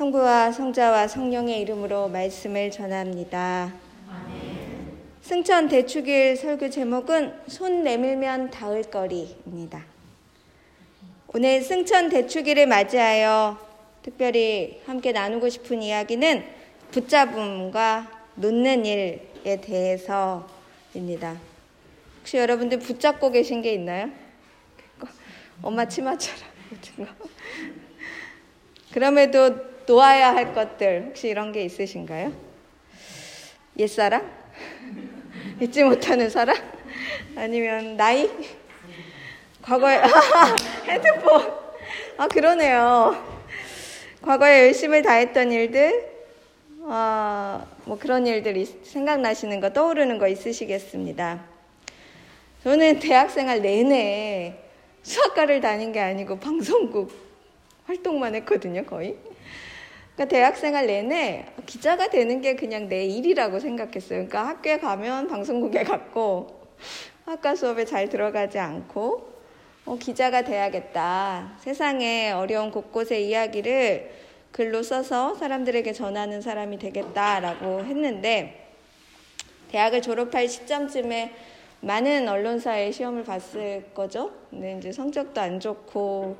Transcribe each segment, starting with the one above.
성부와 성자와 성령의 이름으로 말씀을 전합니다. 승천 대축일 설교 제목은 손 내밀면 닿을 거리입니다. 오늘 승천 대축일을 맞이하여 특별히 함께 나누고 싶은 이야기는 붙잡음과 놓는 일에 대해서입니다. 혹시 여러분들 붙잡고 계신 게 있나요? 엄마 치마처럼 같은 거. 그럼에도 놓아야 할 것들 혹시 이런 게 있으신가요? 옛사람? 잊지 못하는 사람? 아니면 나이? 과거에 핸드폰. 아 그러네요. 과거에 열심히 다했던 일들, 아, 뭐 그런 일들이 생각나시는 거 떠오르는 거 있으시겠습니다. 저는 대학생활 내내 수학과를 다닌 게 아니고 방송국 활동만 했거든요, 거의. 그러니까 대학생활 내내 기자가 되는 게 그냥 내 일이라고 생각했어요. 그러니까 학교에 가면 방송국에 갔고 학과 수업에 잘 들어가지 않고 어, 기자가 돼야겠다. 세상의 어려운 곳곳의 이야기를 글로 써서 사람들에게 전하는 사람이 되겠다라고 했는데 대학을 졸업할 시점쯤에 많은 언론사의 시험을 봤을 거죠. 근데 이제 성적도 안 좋고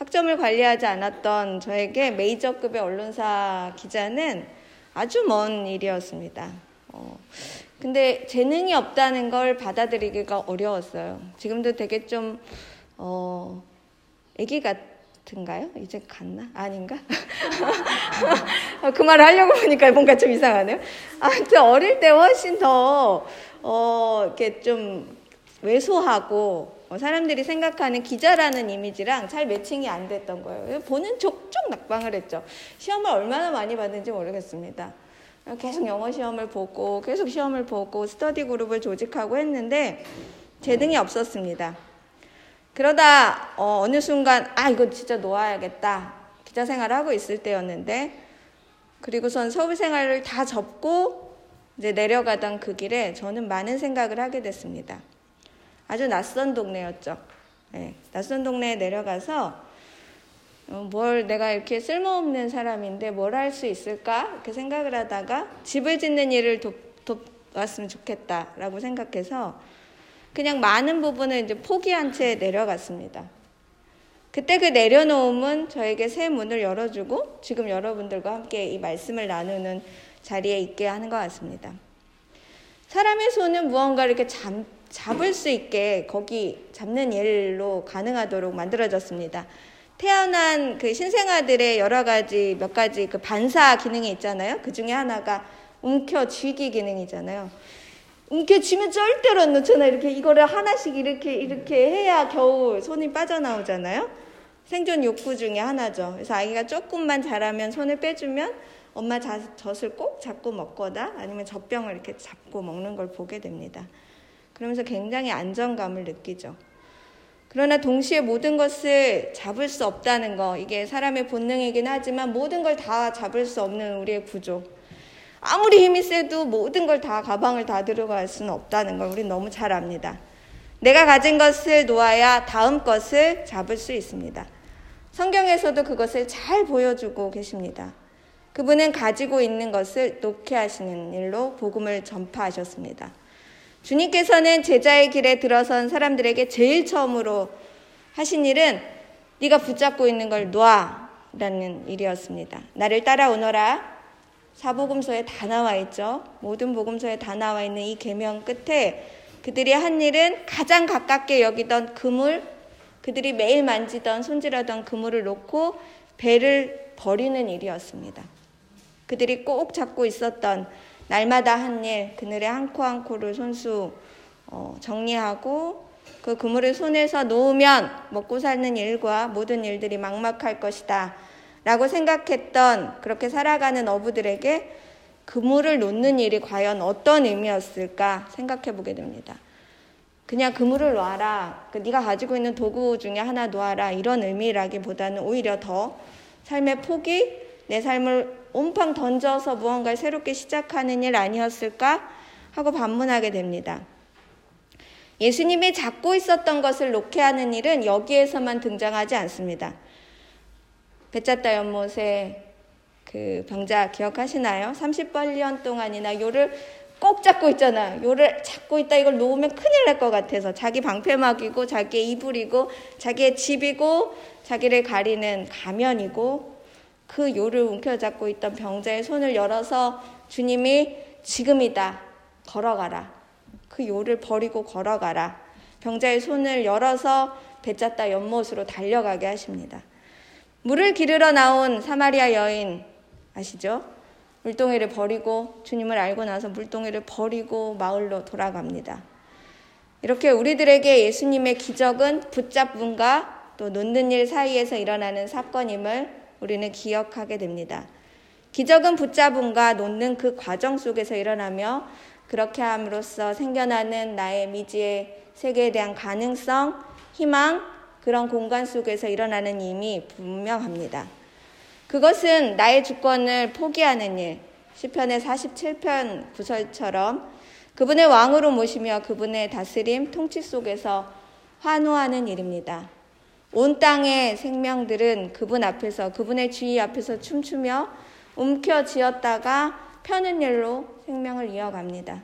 학점을 관리하지 않았던 저에게 메이저급의 언론사 기자는 아주 먼 일이었습니다. 어, 근데 재능이 없다는 걸 받아들이기가 어려웠어요. 지금도 되게 좀, 어, 애기 같은가요? 이제 갔나? 아닌가? 그 말을 하려고 보니까 뭔가 좀 이상하네요. 아무튼 어릴 때 훨씬 더, 어, 이렇게 좀 왜소하고 어, 사람들이 생각하는 기자라는 이미지랑 잘 매칭이 안 됐던 거예요. 보는 족족 낙방을 했죠. 시험을 얼마나 많이 받는지 모르겠습니다. 계속 영어 시험을 보고 계속 시험을 보고 스터디 그룹을 조직하고 했는데 재능이 없었습니다. 그러다 어, 느 순간 아 이거 진짜 놓아야겠다 기자 생활을 하고 있을 때였는데 그리고선 서울 생활을 다 접고 이제 내려가던 그 길에 저는 많은 생각을 하게 됐습니다. 아주 낯선 동네였죠. 네, 낯선 동네에 내려가서 어, 뭘 내가 이렇게 쓸모없는 사람인데 뭘 할 수 있을까 이렇게 생각을 하다가 집을 짓는 일을 돕, 돕았으면 좋겠다라고 생각해서 그냥 많은 부분을 이제 포기한 채 내려갔습니다. 그때 그 내려놓음은 저에게 새 문을 열어주고 지금 여러분들과 함께 이 말씀을 나누는 자리에 있게 하는 것 같습니다. 사람의 손은 무언가를 이렇게 잡, 잡을 수 있게 거기 잡는 일로 가능하도록 만들어졌습니다. 태어난 그 신생아들의 여러 가지 몇 가지 그 반사 기능이 있잖아요. 그 중에 하나가 움켜쥐기 기능이잖아요. 움켜쥐면 절대로 안 놓잖아. 이렇게 이거를 하나씩 이렇게 이렇게 해야 겨우 손이 빠져나오잖아요. 생존 욕구 중에 하나죠. 그래서 아기가 조금만 자라면 손을 빼주면 엄마 젖을 꼭 잡고 먹거나 아니면 젖병을 이렇게 잡고 먹는 걸 보게 됩니다. 그러면서 굉장히 안정감을 느끼죠. 그러나 동시에 모든 것을 잡을 수 없다는 거, 이게 사람의 본능이긴 하지만 모든 걸 다 잡을 수 없는 우리의 구조. 아무리 힘이 세도 모든 걸 다 가방을 다 들어갈 수는 없다는 걸 우리는 너무 잘 압니다. 내가 가진 것을 놓아야 다음 것을 잡을 수 있습니다. 성경에서도 그것을 잘 보여주고 계십니다. 그분은 가지고 있는 것을 놓게 하시는 일로 복음을 전파하셨습니다. 주님께서는 제자의 길에 들어선 사람들에게 제일 처음으로 하신 일은 네가 붙잡고 있는 걸 놔라는 일이었습니다. 나를 따라오너라. 사복음서에 다 나와 있죠. 모든 복음서에 다 나와 있는 이 계명 끝에 그들이 한 일은 가장 가깝게 여기던 그물, 그들이 매일 만지던 손질하던 그물을 놓고 배를 버리는 일이었습니다. 그들이 꼭 잡고 있었던 날마다 한 일, 그늘의 한 코 한 코를 손수 어, 정리하고 그 그물을 손에서 놓으면 먹고 사는 일과 모든 일들이 막막할 것이다. 라고 생각했던 그렇게 살아가는 어부들에게 그물을 놓는 일이 과연 어떤 의미였을까 생각해 보게 됩니다. 그냥 그물을 놔라. 그 네가 가지고 있는 도구 중에 하나 놓아라. 이런 의미라기보다는 오히려 더 삶의 포기, 내 삶을 온팡 던져서 무언가를 새롭게 시작하는 일 아니었을까 하고 반문하게 됩니다. 예수님이 잡고 있었던 것을 놓게 하는 일은 여기에서만 등장하지 않습니다. 배짜다 연못에 그 병자 기억하시나요? 30년 동안이나 요를 꼭 잡고 있잖아. 요를 잡고 있다 이걸 놓으면 큰일 날 것 같아서 자기 방패막이고 자기의 이불이고 자기의 집이고 자기를 가리는 가면이고 그 요를 움켜잡고 있던 병자의 손을 열어서 주님이 지금이다 걸어가라. 그 요를 버리고 걸어가라. 병자의 손을 열어서 배짰다 연못으로 달려가게 하십니다. 물을 기르러 나온 사마리아 여인 아시죠? 물동이를 버리고 주님을 알고 나서 물동이를 버리고 마을로 돌아갑니다. 이렇게 우리들에게 예수님의 기적은 붙잡음과 또 놓는 일 사이에서 일어나는 사건임을 우리는 기억하게 됩니다. 기적은 붙잡음과 놓는 그 과정 속에서 일어나며 그렇게 함으로써 생겨나는 나의 미지의 세계에 대한 가능성, 희망, 그런 공간 속에서 일어나는 힘이 분명합니다. 그것은 나의 주권을 포기하는 일, 시편의 47편 구설처럼 그분의 왕으로 모시며 그분의 다스림, 통치 속에서 환호하는 일입니다. 온 땅의 생명들은 그분 앞에서, 그분의 주의 앞에서 춤추며 움켜쥐었다가 펴는 일로 생명을 이어갑니다.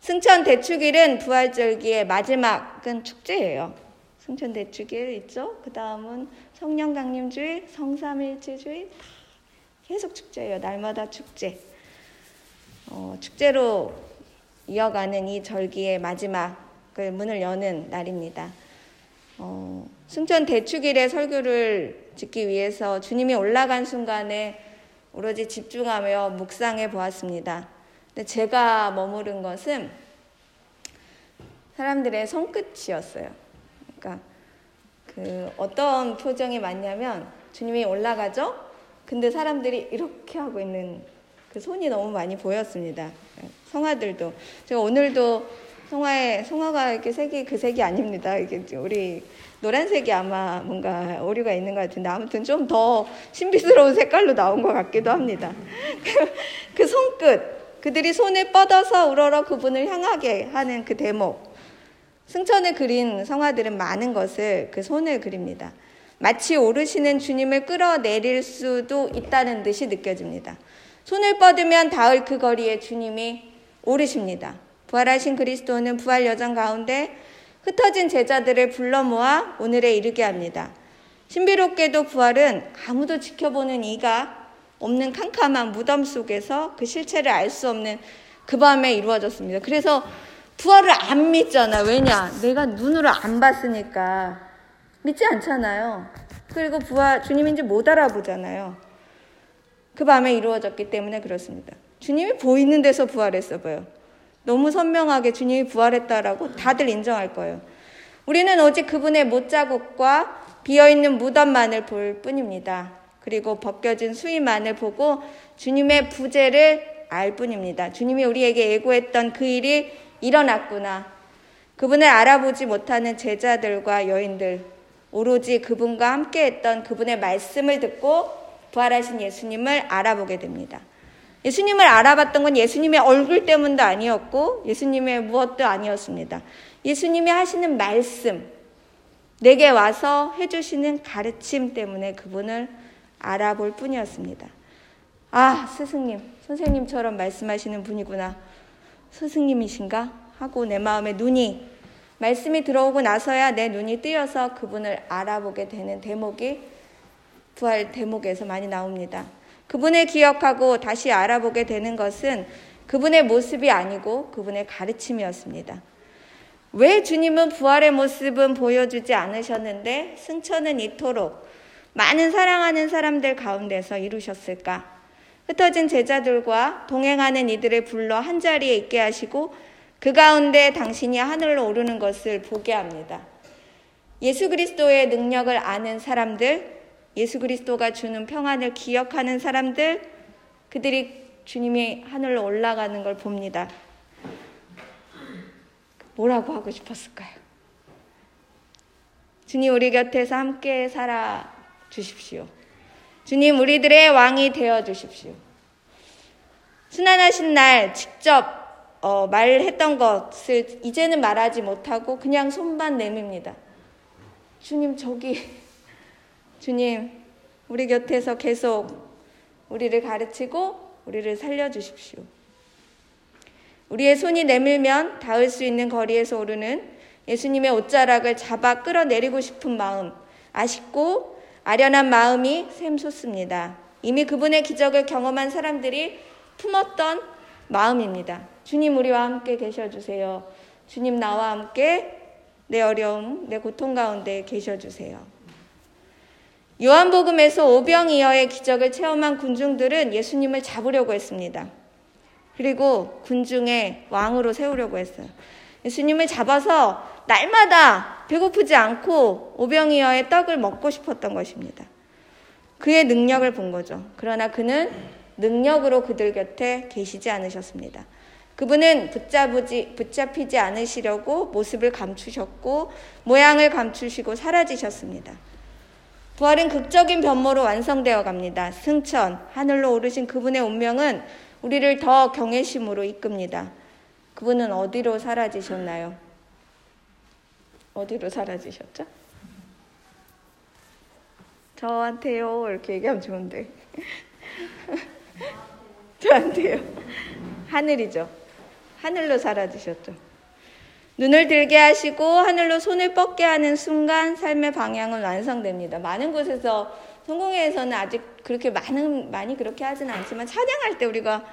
승천 대축일은 부활절기의 마지막은 축제예요. 승천 대축일 있죠? 그 다음은 성령 강림주의, 성삼일체주의 계속 축제예요. 날마다 축제. 어, 축제로 이어가는 이 절기의 마지막을 문을 여는 날입니다. 어, 승천 대축일의 설교를 듣기 위해서 주님이 올라간 순간에 오로지 집중하며 묵상해 보았습니다. 근데 제가 머무른 것은 사람들의 손끝이었어요. 그러니까 그 어떤 표정이 많냐면 주님이 올라가죠. 근데 사람들이 이렇게 하고 있는 그 손이 너무 많이 보였습니다. 성화들도 제가 오늘도 성화에 성화가 이렇게 색이 그 색이 아닙니다. 이게 우리 노란색이 아마 뭔가 오류가 있는 것 같은데 아무튼 좀 더 신비스러운 색깔로 나온 것 같기도 합니다. 그 손끝 그들이 손을 뻗어서 우러러 그분을 향하게 하는 그 대목 승천을 그린 성화들은 많은 것을 그 손을 그립니다. 마치 오르시는 주님을 끌어내릴 수도 있다는 듯이 느껴집니다. 손을 뻗으면 닿을 그 거리에 주님이 오르십니다. 부활하신 그리스도는 부활 여정 가운데 흩어진 제자들을 불러 모아 오늘에 이르게 합니다. 신비롭게도 부활은 아무도 지켜보는 이가 없는 캄캄한 무덤 속에서 그 실체를 알 수 없는 그 밤에 이루어졌습니다. 그래서 부활을 안 믿잖아. 왜냐? 내가 눈으로 안 봤으니까. 믿지 않잖아요. 그리고 부활, 주님인지 못 알아보잖아요. 그 밤에 이루어졌기 때문에 그렇습니다. 주님이 보이는 데서 부활했어 보여. 너무 선명하게 주님이 부활했다라고 다들 인정할 거예요. 우리는 오직 그분의 못자국과 비어있는 무덤만을 볼 뿐입니다. 그리고 벗겨진 수위만을 보고 주님의 부재를 알 뿐입니다. 주님이 우리에게 예고했던 그 일이 일어났구나. 그분을 알아보지 못하는 제자들과 여인들, 오로지 그분과 함께 했던 그분의 말씀을 듣고 부활하신 예수님을 알아보게 됩니다. 예수님을 알아봤던 건 예수님의 얼굴 때문도 아니었고 예수님의 무엇도 아니었습니다. 예수님이 하시는 말씀, 내게 와서 해주시는 가르침 때문에 그분을 알아볼 뿐이었습니다. 아, 스승님, 선생님처럼 말씀하시는 분이구나. 스승님이신가? 하고 내 마음에 눈이 말씀이 들어오고 나서야 내 눈이 뜨여서 그분을 알아보게 되는 대목이 부활 대목에서 많이 나옵니다. 그분을 기억하고 다시 알아보게 되는 것은 그분의 모습이 아니고 그분의 가르침이었습니다. 왜 주님은 부활의 모습은 보여주지 않으셨는데 승천은 이토록 많은 사랑하는 사람들 가운데서 이루셨을까? 흩어진 제자들과 동행하는 이들을 불러 한 자리에 있게 하시고 그 가운데 당신이 하늘로 오르는 것을 보게 합니다. 예수 그리스도의 능력을 아는 사람들, 예수 그리스도가 주는 평안을 기억하는 사람들, 그들이 주님이 하늘로 올라가는 걸 봅니다. 뭐라고 하고 싶었을까요? 주님 우리 곁에서 함께 살아 주십시오. 주님 우리들의 왕이 되어 주십시오. 순환하신 날 직접 어, 말했던 것을 이제는 말하지 못하고 그냥 손만 내밉니다. 주님 저기 주님 우리 곁에서 계속 우리를 가르치고 우리를 살려주십시오. 우리의 손이 내밀면 닿을 수 있는 거리에서 오르는 예수님의 옷자락을 잡아 끌어내리고 싶은 마음, 아쉽고 아련한 마음이 샘솟습니다. 이미 그분의 기적을 경험한 사람들이 품었던 마음입니다. 주님 우리와 함께 계셔 주세요. 주님 나와 함께 내 어려움, 내 고통 가운데 계셔 주세요. 요한복음에서 오병이어의 기적을 체험한 군중들은 예수님을 잡으려고 했습니다. 그리고 군중의 왕으로 세우려고 했어요. 예수님을 잡아서 날마다 배고프지 않고 오병이어의 떡을 먹고 싶었던 것입니다. 그의 능력을 본 거죠. 그러나 그는 능력으로 그들 곁에 계시지 않으셨습니다. 그분은 붙잡지, 붙잡히지 않으시려고 모습을 감추셨고 모양을 감추시고 사라지셨습니다. 부활은 극적인 변모로 완성되어 갑니다. 승천, 하늘로 오르신 그분의 운명은 우리를 더 경외심으로 이끕니다. 그분은 어디로 사라지셨나요? 어디로 사라지셨죠? 저한테요. 이렇게 얘기하면 좋은데. 저한테요. 하늘이죠. 하늘로 사라지셨죠. 눈을 들게 하시고 하늘로 손을 뻗게 하는 순간 삶의 방향은 완성됩니다. 많은 곳에서 성공회에서는 아직 그렇게 많은 많이 그렇게 하지는 않지만 찬양할 때 우리가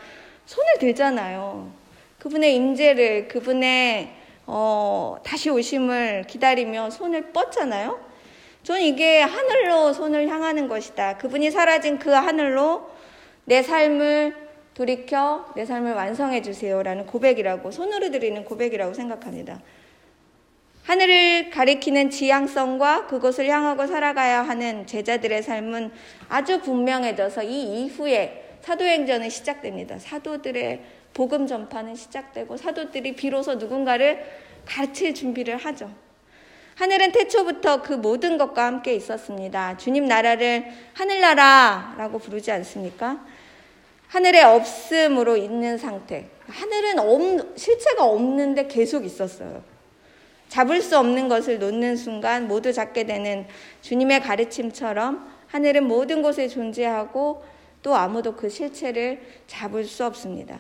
손을 들잖아요. 그분의 임재를 그분의 어, 다시 오심을 기다리며 손을 뻗잖아요. 전 이게 하늘로 손을 향하는 것이다. 그분이 사라진 그 하늘로 내 삶을 돌이켜 내 삶을 완성해 주세요라는 고백이라고 손으로 드리는 고백이라고 생각합니다. 하늘을 가리키는 지향성과 그곳을 향하고 살아가야 하는 제자들의 삶은 아주 분명해져서 이 이후에 사도행전은 시작됩니다. 사도들의 복음 전파는 시작되고 사도들이 비로소 누군가를 가르칠 준비를 하죠. 하늘은 태초부터 그 모든 것과 함께 있었습니다. 주님 나라를 하늘나라라고 부르지 않습니까? 하늘에 없음으로 있는 상태. 하늘은 없, 실체가 없는데 계속 있었어요. 잡을 수 없는 것을 놓는 순간 모두 잡게 되는 주님의 가르침처럼 하늘은 모든 곳에 존재하고 또 아무도 그 실체를 잡을 수 없습니다.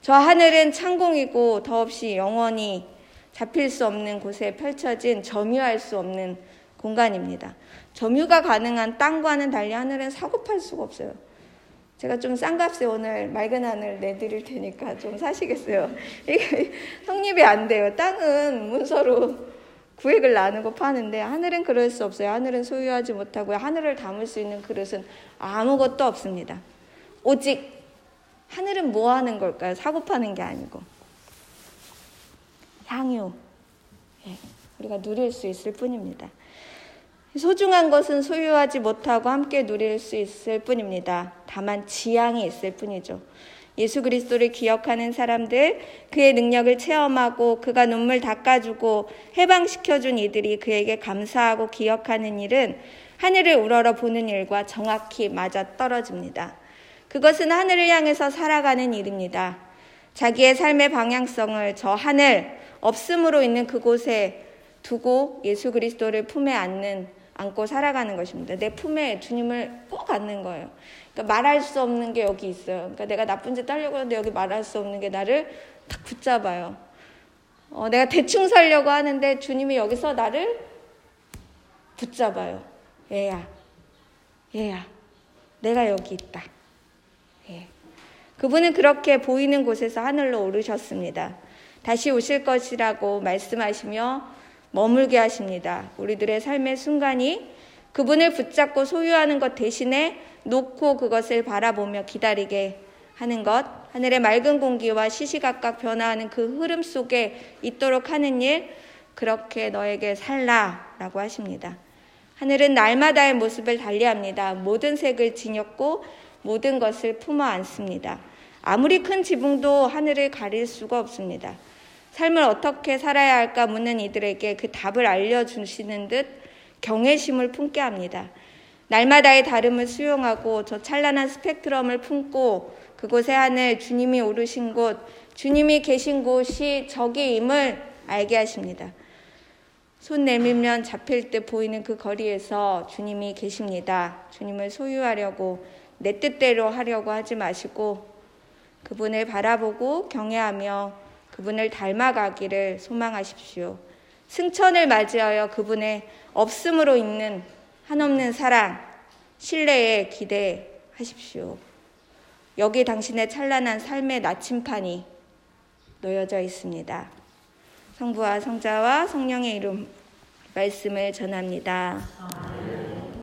저 하늘은 창공이고 더없이 영원히 잡힐 수 없는 곳에 펼쳐진 점유할 수 없는 공간입니다. 점유가 가능한 땅과는 달리 하늘은 사고팔 수가 없어요. 제가 좀 싼 값에 오늘 맑은 하늘 내드릴 테니까 좀 사시겠어요. 이게 성립이 안 돼요. 땅은 문서로 구획을 나누고 파는데 하늘은 그럴 수 없어요. 하늘은 소유하지 못하고요. 하늘을 담을 수 있는 그릇은 아무것도 없습니다. 오직 하늘은 뭐 하는 걸까요? 사고 파는 게 아니고. 향유. 예, 우리가 누릴 수 있을 뿐입니다. 소중한 것은 소유하지 못하고 함께 누릴 수 있을 뿐입니다. 다만 지향이 있을 뿐이죠. 예수 그리스도를 기억하는 사람들, 그의 능력을 체험하고 그가 눈물 닦아주고 해방시켜준 이들이 그에게 감사하고 기억하는 일은 하늘을 우러러 보는 일과 정확히 맞아 떨어집니다. 그것은 하늘을 향해서 살아가는 일입니다. 자기의 삶의 방향성을 저 하늘, 없음으로 있는 그곳에 두고 예수 그리스도를 품에 안는 안고 살아가는 것입니다. 내 품에 주님을 꼭 안는 거예요. 그러니까 말할 수 없는 게 여기 있어요. 그러니까 내가 나쁜 짓 하려고 하는데 여기 말할 수 없는 게 나를 딱 붙잡아요. 어, 내가 대충 살려고 하는데 주님이 여기서 나를 붙잡아요. 얘야, 얘야, 내가 여기 있다. 예. 그분은 그렇게 보이는 곳에서 하늘로 오르셨습니다. 다시 오실 것이라고 말씀하시며 머물게 하십니다. 우리들의 삶의 순간이 그분을 붙잡고 소유하는 것 대신에 놓고 그것을 바라보며 기다리게 하는 것, 하늘의 맑은 공기와 시시각각 변화하는 그 흐름 속에 있도록 하는 일, 그렇게 너에게 살라 라고 하십니다. 하늘은 날마다의 모습을 달리합니다. 모든 색을 지녔고 모든 것을 품어 안습니다. 아무리 큰 지붕도 하늘을 가릴 수가 없습니다. 삶을 어떻게 살아야 할까 묻는 이들에게 그 답을 알려주시는 듯 경외심을 품게 합니다. 날마다의 다름을 수용하고 저 찬란한 스펙트럼을 품고 그곳의 하늘 주님이 오르신 곳, 주님이 계신 곳이 저기임을 알게 하십니다. 손 내밀면 잡힐 때 보이는 그 거리에서 주님이 계십니다. 주님을 소유하려고 내 뜻대로 하려고 하지 마시고 그분을 바라보고 경외하며 그분을 닮아가기를 소망하십시오. 승천을 맞이하여 그분의 없음으로 있는 한없는 사랑, 신뢰에 기대하십시오. 여기 당신의 찬란한 삶의 나침판이 놓여져 있습니다. 성부와 성자와 성령의 이름 말씀을 전합니다.